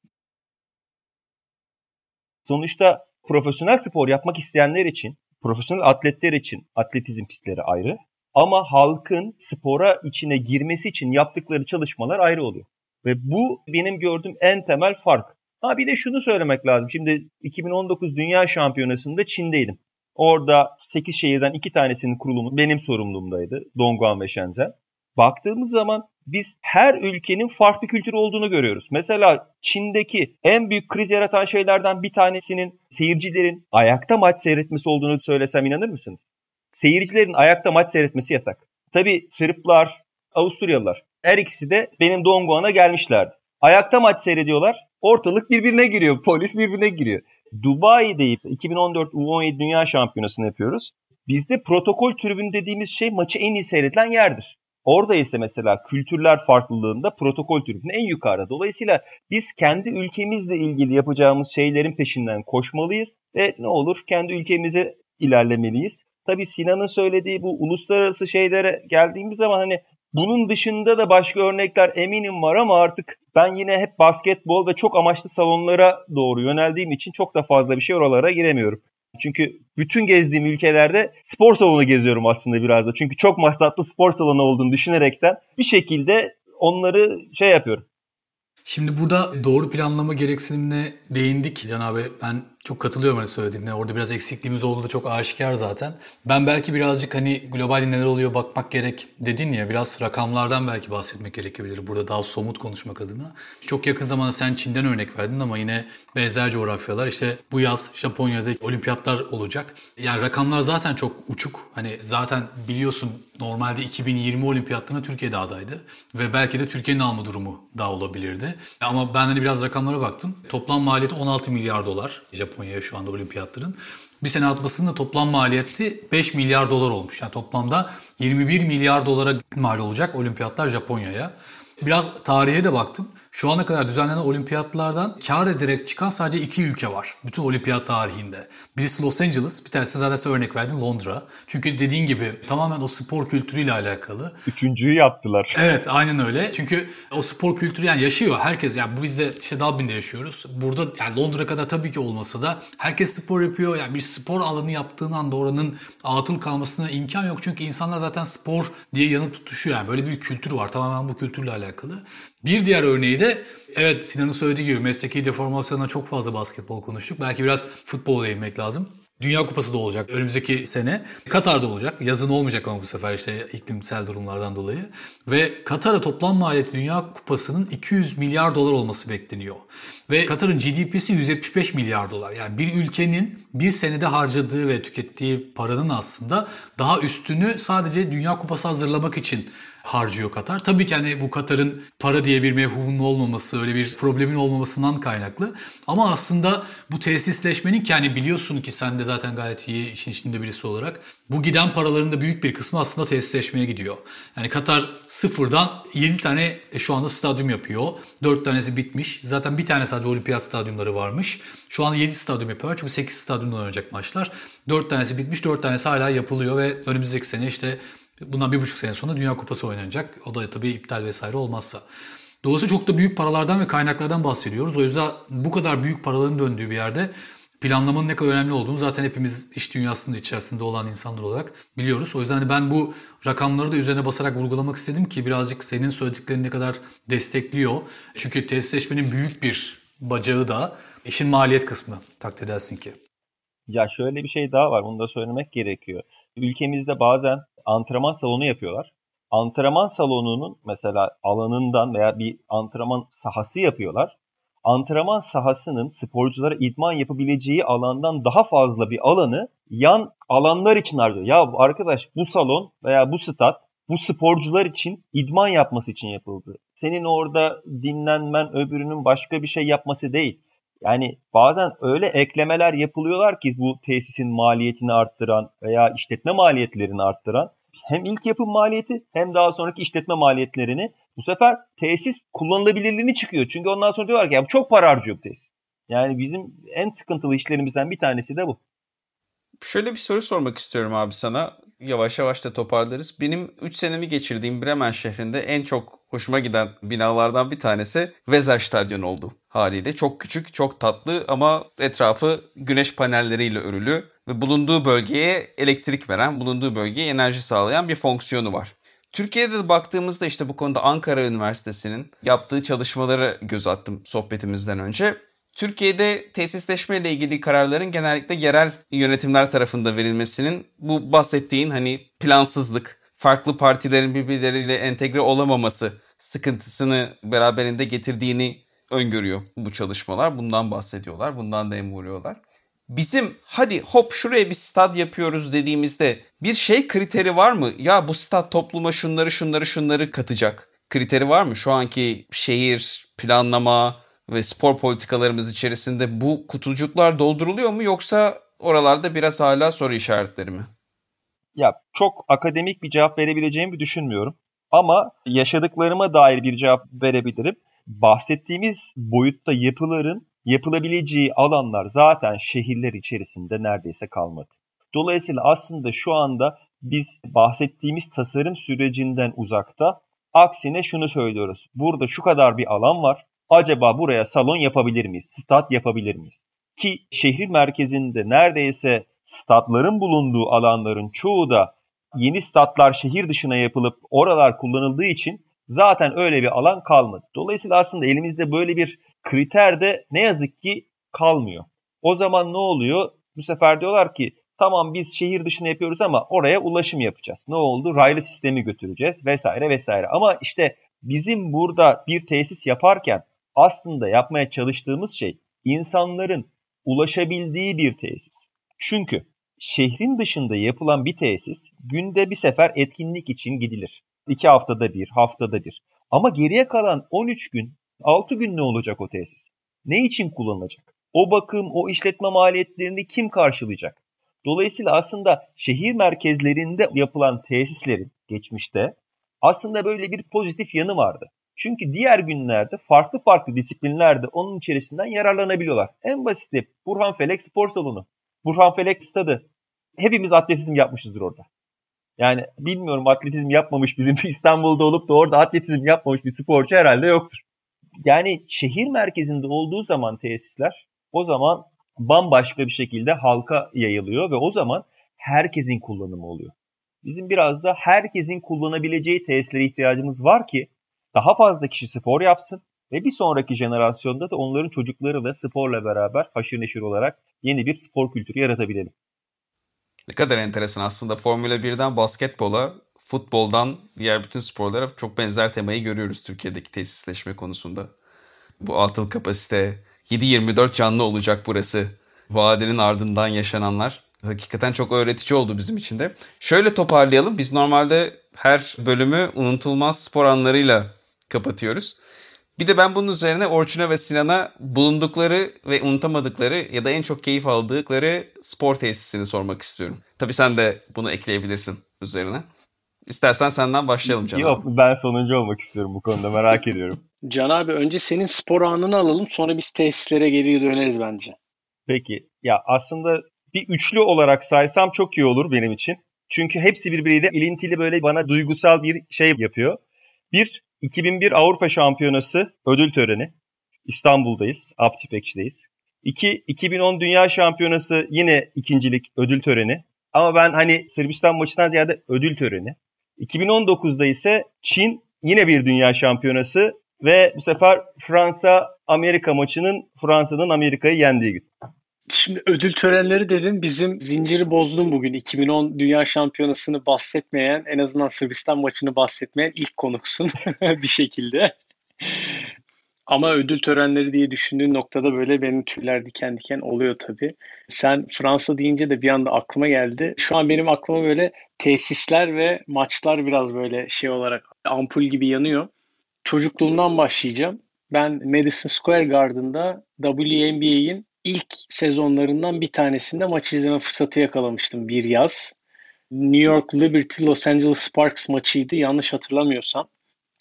Sonuçta profesyonel spor yapmak isteyenler için, profesyonel atletler için atletizm pistleri ayrı. Ama halkın spora içine girmesi için yaptıkları çalışmalar ayrı oluyor. Ve bu benim gördüğüm en temel fark. Ha bir de şunu söylemek lazım. Şimdi 2019 Dünya Şampiyonası'nda Çin'deydim. Orada 8 şehirden 2 tanesinin kurulumu benim sorumluluğumdaydı. Dongguan ve Shenzhen. Baktığımız zaman biz her ülkenin farklı kültürü olduğunu görüyoruz. Mesela Çin'deki en büyük kriz yaratan şeylerden bir tanesinin seyircilerin ayakta maç seyretmesi olduğunu söylesem inanır mısınız? Seyircilerin ayakta maç seyretmesi yasak. Tabi Sırplar, Avusturyalılar her ikisi de benim Dongguan'a gelmişlerdi. Ayakta maç seyrediyorlar. Ortalık birbirine giriyor. Polis birbirine giriyor. Dubai'deyiz. 2014 U17 Dünya Şampiyonası'nı yapıyoruz. Bizde protokol tribün dediğimiz şey maçı en iyi seyredilen yerdir. Orada ise mesela kültürler farklılığında protokol tribünü en yukarıda. Dolayısıyla biz kendi ülkemizle ilgili yapacağımız şeylerin peşinden koşmalıyız ve ne olur kendi ülkemize ilerlemeliyiz. Tabii Sinan'ın söylediği bu uluslararası şeylere geldiğimiz zaman hani bunun dışında da başka örnekler eminim var ama artık ben yine hep basketbol ve çok amaçlı salonlara doğru yöneldiğim için çok da fazla bir şey oralara giremiyorum. Çünkü bütün gezdiğim ülkelerde spor salonu geziyorum aslında biraz da. Çünkü çok masraflı spor salonu olduğunu düşünerekten bir şekilde onları şey yapıyorum. Şimdi burada doğru planlama gereksinimine değindik Can abi. Ben çok katılıyorum hani söylediğine. Orada biraz eksikliğimiz olduğu da çok aşikar zaten. Ben belki birazcık hani globalde neler oluyor bakmak gerek dedin ya biraz rakamlardan belki bahsetmek gerekebilir. Burada daha somut konuşmak adına. Çok yakın zamanda sen Çin'den örnek verdin ama yine benzer coğrafyalar. İşte bu yaz Japonya'da olimpiyatlar olacak. Yani rakamlar zaten çok uçuk. Hani zaten biliyorsun normalde 2020 olimpiyatlarına Türkiye'de adaydı. Ve belki de Türkiye'nin alma durumu daha olabilirdi. Ama ben hani biraz rakamlara baktım. Toplam maliyeti 16 milyar dolar. Japonya Japonya'ya şu anda olimpiyatların. Bir sene atmasının da toplam maliyeti 5 milyar dolar olmuş. Yani toplamda 21 milyar dolara mal olacak olimpiyatlar Japonya'ya. Biraz tarihe de baktım. Şu ana kadar düzenlenen olimpiyatlardan kar ederek çıkan sadece iki ülke var. Bütün olimpiyat tarihinde. Birisi Los Angeles, bir tanesi zaten örnek verdim Londra. Çünkü dediğin gibi tamamen o spor kültürüyle alakalı. Üçüncüyü yaptılar. Evet aynen öyle. Çünkü o spor kültürü yani yaşıyor herkes. Yani bu biz de işte Dublin'de yaşıyoruz. Burada yani Londra kadar tabii ki olmasa da herkes spor yapıyor. Yani bir spor alanı yaptığın anda oranın atıl kalmasına imkan yok. Çünkü insanlar zaten spor diye yanıp tutuşuyor. Yani böyle bir kültür var. Tamamen bu kültürle alakalı. Bir diğer örneği de evet Sinan'ın söylediği gibi mesleki deformasyondan çok fazla basketbol konuştuk. Belki biraz futbola değinmek lazım. Dünya Kupası da olacak önümüzdeki sene. Katar'da olacak. Yazın olmayacak ama bu sefer işte iklimsel durumlardan dolayı. Ve Katar'a toplam maliyeti Dünya Kupası'nın 200 milyar dolar olması bekleniyor. Ve Katar'ın GDP'si 175 milyar dolar. Yani bir ülkenin bir senede harcadığı ve tükettiği paranın aslında daha üstünü sadece Dünya Kupası hazırlamak için harcıyor Katar. Tabii ki hani bu Katar'ın para diye bir mevhumunun olmaması, öyle bir problemin olmamasından kaynaklı. Ama aslında bu tesisleşmenin ki hani biliyorsun ki sen de zaten gayet iyi işin içinde birisi olarak bu giden paraların da büyük bir kısmı aslında tesisleşmeye gidiyor. Yani Katar sıfırdan 7 tane e, şu anda stadyum yapıyor. 4 tanesi bitmiş. Zaten bir tane sadece olimpiyat stadyumları varmış. Şu an 7 stadyum yapıyorlar çünkü 8 stadyumda oynayacak maçlar. 4 tanesi bitmiş, 4 tanesi hala yapılıyor ve önümüzdeki sene işte Bundan bir buçuk sene sonra Dünya Kupası oynanacak. O da tabii iptal vesaire olmazsa. Dolayısıyla çok da büyük paralardan ve kaynaklardan bahsediyoruz. O yüzden bu kadar büyük paraların döndüğü bir yerde planlamanın ne kadar önemli olduğunu zaten hepimiz iş dünyasında içerisinde olan insanlar olarak biliyoruz. O yüzden ben bu rakamları da üzerine basarak vurgulamak istedim ki birazcık senin söylediklerini ne kadar destekliyor. Çünkü tesisleşmenin büyük bir bacağı da işin maliyet kısmı takdir edersin ki. Ya şöyle bir şey daha var. Bunu da söylemek gerekiyor. Ülkemizde bazen antrenman salonu yapıyorlar. Antrenman salonunun mesela alanından veya bir antrenman sahası yapıyorlar antrenman sahasının sporculara idman yapabileceği alandan daha fazla bir alanı yan alanlar için harcıyor. Ya arkadaş bu salon veya bu stat bu sporcular için idman yapması için yapıldı. Senin orada dinlenmen öbürünün başka bir şey yapması değil. Yani bazen öyle eklemeler yapılıyorlar ki bu tesisin maliyetini arttıran veya işletme maliyetlerini arttıran hem ilk yapım maliyeti hem daha sonraki işletme maliyetlerini bu sefer tesis kullanılabilirliğini çıkıyor. Çünkü ondan sonra diyorlar ki ya çok para harcıyor bu tesis. Yani bizim en sıkıntılı işlerimizden bir tanesi de bu. Şöyle bir soru sormak istiyorum abi sana. Yavaş yavaş da toparlarız. Benim 3 senemi geçirdiğim Bremen şehrinde en çok hoşuma giden binalardan bir tanesi Weser Stadyum oldu haliyle. Çok küçük, çok tatlı ama etrafı güneş panelleriyle örülü ve bulunduğu bölgeye elektrik veren, bulunduğu bölgeye enerji sağlayan bir fonksiyonu var. Türkiye'de de baktığımızda işte bu konuda Ankara Üniversitesi'nin yaptığı çalışmaları göz attım sohbetimizden önce. Türkiye'de tesisleşme ile ilgili kararların genellikle yerel yönetimler tarafından verilmesinin bu bahsettiğin hani plansızlık, farklı partilerin birbirleriyle entegre olamaması sıkıntısını beraberinde getirdiğini öngörüyor bu çalışmalar. Bundan bahsediyorlar, bundan dem vuruyorlar bizim hadi hop şuraya bir stad yapıyoruz dediğimizde bir şey kriteri var mı? Ya bu stad topluma şunları şunları şunları katacak kriteri var mı? Şu anki şehir planlama ve spor politikalarımız içerisinde bu kutucuklar dolduruluyor mu yoksa oralarda biraz hala soru işaretleri mi? Ya çok akademik bir cevap verebileceğimi düşünmüyorum. Ama yaşadıklarıma dair bir cevap verebilirim. Bahsettiğimiz boyutta yapıların yapılabileceği alanlar zaten şehirler içerisinde neredeyse kalmadı. Dolayısıyla aslında şu anda biz bahsettiğimiz tasarım sürecinden uzakta aksine şunu söylüyoruz. Burada şu kadar bir alan var. Acaba buraya salon yapabilir miyiz? Stat yapabilir miyiz? Ki şehrin merkezinde neredeyse statların bulunduğu alanların çoğu da yeni statlar şehir dışına yapılıp oralar kullanıldığı için zaten öyle bir alan kalmadı. Dolayısıyla aslında elimizde böyle bir kriter de ne yazık ki kalmıyor. O zaman ne oluyor? Bu sefer diyorlar ki tamam biz şehir dışına yapıyoruz ama oraya ulaşım yapacağız. Ne oldu? Raylı sistemi götüreceğiz vesaire vesaire. Ama işte bizim burada bir tesis yaparken aslında yapmaya çalıştığımız şey insanların ulaşabildiği bir tesis. Çünkü şehrin dışında yapılan bir tesis günde bir sefer etkinlik için gidilir. İki haftada bir, haftada bir. Ama geriye kalan 13 gün 6 gün ne olacak o tesis? Ne için kullanılacak? O bakım, o işletme maliyetlerini kim karşılayacak? Dolayısıyla aslında şehir merkezlerinde yapılan tesislerin geçmişte aslında böyle bir pozitif yanı vardı. Çünkü diğer günlerde farklı farklı disiplinlerde onun içerisinden yararlanabiliyorlar. En basiti Burhan Felek Spor Salonu, Burhan Felek Stadı. Hepimiz atletizm yapmışızdır orada. Yani bilmiyorum atletizm yapmamış bizim İstanbul'da olup da orada atletizm yapmamış bir sporcu herhalde yoktur. Yani şehir merkezinde olduğu zaman tesisler o zaman bambaşka bir şekilde halka yayılıyor ve o zaman herkesin kullanımı oluyor. Bizim biraz da herkesin kullanabileceği tesislere ihtiyacımız var ki daha fazla kişi spor yapsın ve bir sonraki jenerasyonda da onların çocukları da sporla beraber haşır neşir olarak yeni bir spor kültürü yaratabilelim. Ne kadar enteresan aslında Formula 1'den basketbola futboldan diğer bütün sporlara çok benzer temayı görüyoruz Türkiye'deki tesisleşme konusunda. Bu atıl kapasite, 7-24 canlı olacak burası. Vadenin ardından yaşananlar hakikaten çok öğretici oldu bizim için de. Şöyle toparlayalım. Biz normalde her bölümü unutulmaz spor anlarıyla kapatıyoruz. Bir de ben bunun üzerine Orçun'a ve Sinan'a bulundukları ve unutamadıkları ya da en çok keyif aldıkları spor tesisini sormak istiyorum. Tabii sen de bunu ekleyebilirsin üzerine. İstersen senden başlayalım Can Yok abi. ben sonuncu olmak istiyorum bu konuda merak ediyorum. Can abi önce senin spor anını alalım sonra biz tesislere geri döneriz bence. Peki ya aslında bir üçlü olarak saysam çok iyi olur benim için. Çünkü hepsi birbiriyle ilintili böyle bana duygusal bir şey yapıyor. Bir 2001 Avrupa Şampiyonası ödül töreni. İstanbul'dayız. Aptipekç'teyiz. İki, 2010 Dünya Şampiyonası yine ikincilik ödül töreni. Ama ben hani Sırbistan maçından ziyade ödül töreni. 2019'da ise Çin yine bir dünya şampiyonası ve bu sefer Fransa-Amerika maçının Fransa'nın Amerika'yı yendiği gün. Şimdi ödül törenleri dedin. Bizim zinciri bozdum bugün. 2010 Dünya Şampiyonası'nı bahsetmeyen, en azından Sırbistan maçını bahsetmeyen ilk konuksun bir şekilde. Ama ödül törenleri diye düşündüğün noktada böyle benim tüyler diken diken oluyor tabii. Sen Fransa deyince de bir anda aklıma geldi. Şu an benim aklıma böyle tesisler ve maçlar biraz böyle şey olarak ampul gibi yanıyor. Çocukluğumdan başlayacağım. Ben Madison Square Garden'da WNBA'in ilk sezonlarından bir tanesinde maç izleme fırsatı yakalamıştım bir yaz. New York Liberty Los Angeles Sparks maçıydı yanlış hatırlamıyorsam.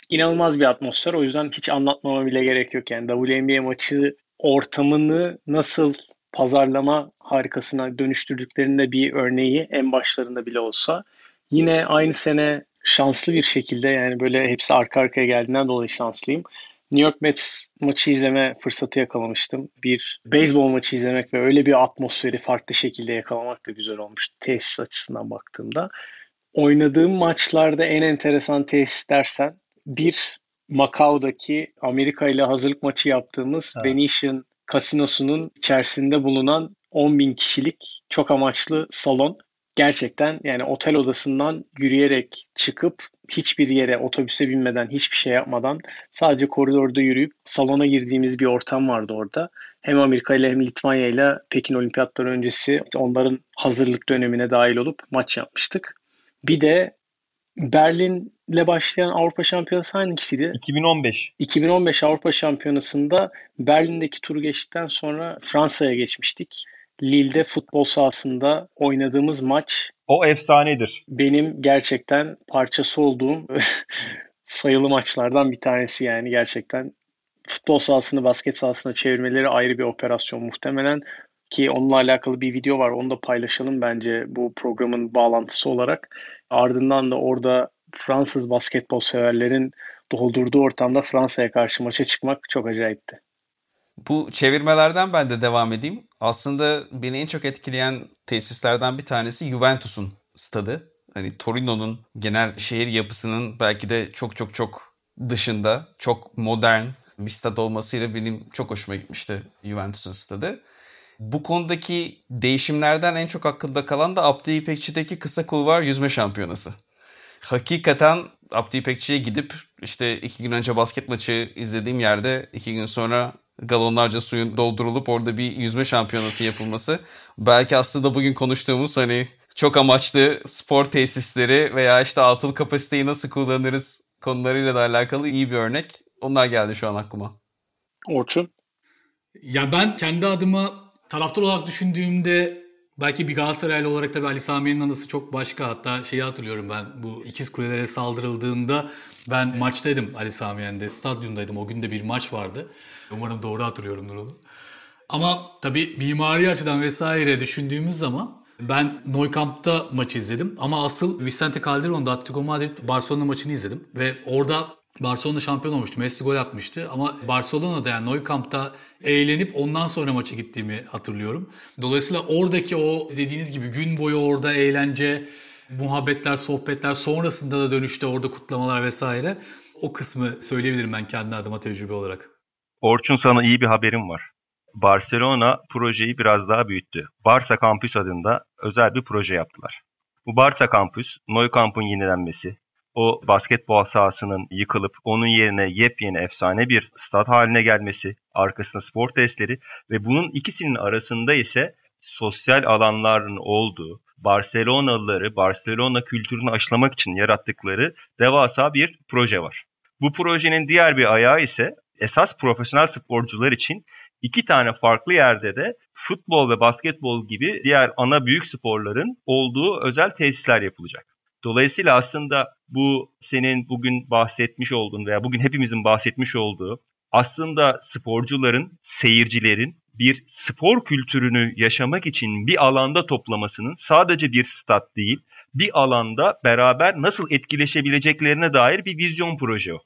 İnanılmaz bir atmosfer o yüzden hiç anlatmama bile gerek yok. Yani WNBA maçı ortamını nasıl pazarlama harikasına dönüştürdüklerinde bir örneği en başlarında bile olsa. Yine aynı sene şanslı bir şekilde yani böyle hepsi arka arkaya geldiğinden dolayı şanslıyım. New York Mets maçı izleme fırsatı yakalamıştım. Bir beyzbol maçı izlemek ve öyle bir atmosferi farklı şekilde yakalamak da güzel olmuştu tesis açısından baktığımda. Oynadığım maçlarda en enteresan tesis dersen bir Macau'daki Amerika ile hazırlık maçı yaptığımız evet. Venetian kasinosunun içerisinde bulunan 10 bin kişilik çok amaçlı salon gerçekten yani otel odasından yürüyerek çıkıp hiçbir yere otobüse binmeden hiçbir şey yapmadan sadece koridorda yürüyüp salona girdiğimiz bir ortam vardı orada. Hem Amerika ile hem Litvanya ile Pekin Olimpiyatları öncesi onların hazırlık dönemine dahil olup maç yapmıştık. Bir de Berlin'le başlayan Avrupa Şampiyonası hangisiydi? 2015. 2015 Avrupa Şampiyonası'nda Berlin'deki turu geçtikten sonra Fransa'ya geçmiştik. Lille'de futbol sahasında oynadığımız maç o efsanedir. Benim gerçekten parçası olduğum sayılı maçlardan bir tanesi yani gerçekten. Futbol sahasını basket sahasına çevirmeleri ayrı bir operasyon muhtemelen ki onunla alakalı bir video var onu da paylaşalım bence bu programın bağlantısı olarak. Ardından da orada Fransız basketbol severlerin doldurduğu ortamda Fransa'ya karşı maça çıkmak çok acayipti. Bu çevirmelerden ben de devam edeyim. Aslında beni en çok etkileyen tesislerden bir tanesi Juventus'un stadı. Hani Torino'nun genel şehir yapısının belki de çok çok çok dışında, çok modern bir stad olmasıyla benim çok hoşuma gitmişti Juventus'un stadı. Bu konudaki değişimlerden en çok aklımda kalan da Abdi İpekçi'deki kısa kulvar yüzme şampiyonası. Hakikaten Abdi İpekçi'ye gidip işte iki gün önce basket maçı izlediğim yerde iki gün sonra galonlarca suyun doldurulup orada bir yüzme şampiyonası yapılması. Belki aslında bugün konuştuğumuz hani çok amaçlı spor tesisleri veya işte altın kapasiteyi nasıl kullanırız konularıyla da alakalı iyi bir örnek. Onlar geldi şu an aklıma. Orçun? Ya ben kendi adıma taraftar olarak düşündüğümde belki bir Galatasaraylı olarak da Ali Sami'nin anısı çok başka. Hatta şeyi hatırlıyorum ben bu ikiz kulelere saldırıldığında ben maçtaydım Ali Samiyen'de, stadyumdaydım. O gün de bir maç vardı. Umarım doğru hatırlıyorumdur onu. Ama tabii mimari açıdan vesaire düşündüğümüz zaman ben Nou Camp'ta maç izledim ama asıl Vicente Calderon'da Atletico Madrid Barcelona maçını izledim ve orada Barcelona şampiyon olmuştu. Messi gol atmıştı ama Barcelona'da yani Nou Camp'ta eğlenip ondan sonra maça gittiğimi hatırlıyorum. Dolayısıyla oradaki o dediğiniz gibi gün boyu orada eğlence, muhabbetler, sohbetler sonrasında da dönüşte orada kutlamalar vesaire o kısmı söyleyebilirim ben kendi adıma tecrübe olarak. Orçun sana iyi bir haberim var. Barcelona projeyi biraz daha büyüttü. Barça Campus adında özel bir proje yaptılar. Bu Barça Campus, Nou Camp'ın yenilenmesi, o basketbol sahasının yıkılıp onun yerine yepyeni efsane bir stat haline gelmesi, arkasında spor testleri ve bunun ikisinin arasında ise sosyal alanların olduğu, Barcelonalıları Barcelona kültürünü aşılamak için yarattıkları devasa bir proje var. Bu projenin diğer bir ayağı ise esas profesyonel sporcular için iki tane farklı yerde de futbol ve basketbol gibi diğer ana büyük sporların olduğu özel tesisler yapılacak. Dolayısıyla aslında bu senin bugün bahsetmiş olduğun veya bugün hepimizin bahsetmiş olduğu aslında sporcuların, seyircilerin bir spor kültürünü yaşamak için bir alanda toplamasının sadece bir stat değil, bir alanda beraber nasıl etkileşebileceklerine dair bir vizyon proje o.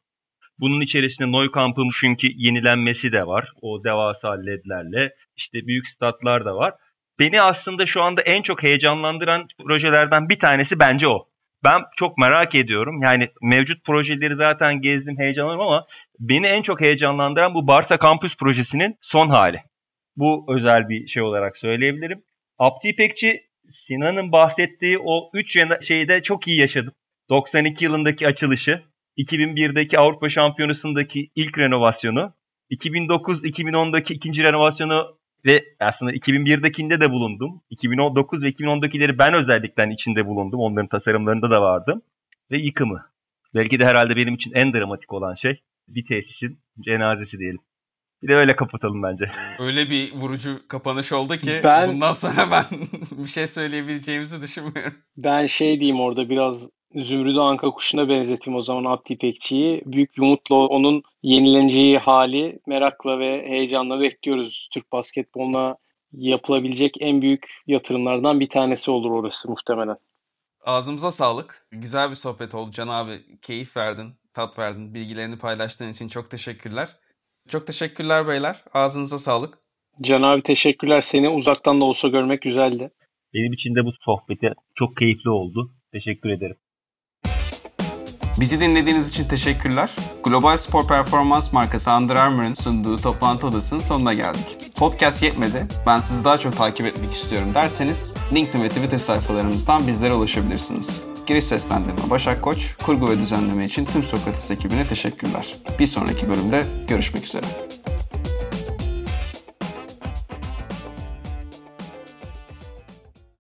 Bunun içerisinde Neukamp'ın çünkü yenilenmesi de var. O devasa ledlerle. işte büyük statlar da var. Beni aslında şu anda en çok heyecanlandıran projelerden bir tanesi bence o. Ben çok merak ediyorum. Yani mevcut projeleri zaten gezdim, heyecanlanıyorum ama beni en çok heyecanlandıran bu Barça Campus projesinin son hali. Bu özel bir şey olarak söyleyebilirim. Abdi İpekçi Sinan'ın bahsettiği o 3 şeyi de çok iyi yaşadım. 92 yılındaki açılışı, 2001'deki Avrupa Şampiyonası'ndaki ilk renovasyonu, 2009-2010'daki ikinci renovasyonu ve aslında 2001'dekinde de bulundum. 2019 ve 2010'dakileri ben özellikle içinde bulundum. Onların tasarımlarında da vardım. Ve yıkımı. Belki de herhalde benim için en dramatik olan şey bir tesisin cenazesi diyelim. Bir de öyle kapatalım bence. Öyle bir vurucu kapanış oldu ki ben, bundan sonra ben bir şey söyleyebileceğimizi düşünmüyorum. Ben şey diyeyim orada biraz Zümrüdü Anka kuşuna benzeteyim o zaman Abdi İpekçi'yi. Büyük bir umutla onun yenileneceği hali merakla ve heyecanla bekliyoruz. Türk basketboluna yapılabilecek en büyük yatırımlardan bir tanesi olur orası muhtemelen. Ağzımıza sağlık. Güzel bir sohbet oldu Can abi. Keyif verdin, tat verdin. Bilgilerini paylaştığın için çok teşekkürler. Çok teşekkürler beyler. Ağzınıza sağlık. Can abi teşekkürler. Seni uzaktan da olsa görmek güzeldi. Benim için de bu sohbeti çok keyifli oldu. Teşekkür ederim. Bizi dinlediğiniz için teşekkürler. Global Spor Performans markası Under Armour'ın sunduğu toplantı odasının sonuna geldik. Podcast yetmedi, ben sizi daha çok takip etmek istiyorum derseniz LinkedIn ve Twitter sayfalarımızdan bizlere ulaşabilirsiniz. Giriş seslendirme Başak Koç, kurgu ve düzenleme için tüm Sokrates ekibine teşekkürler. Bir sonraki bölümde görüşmek üzere.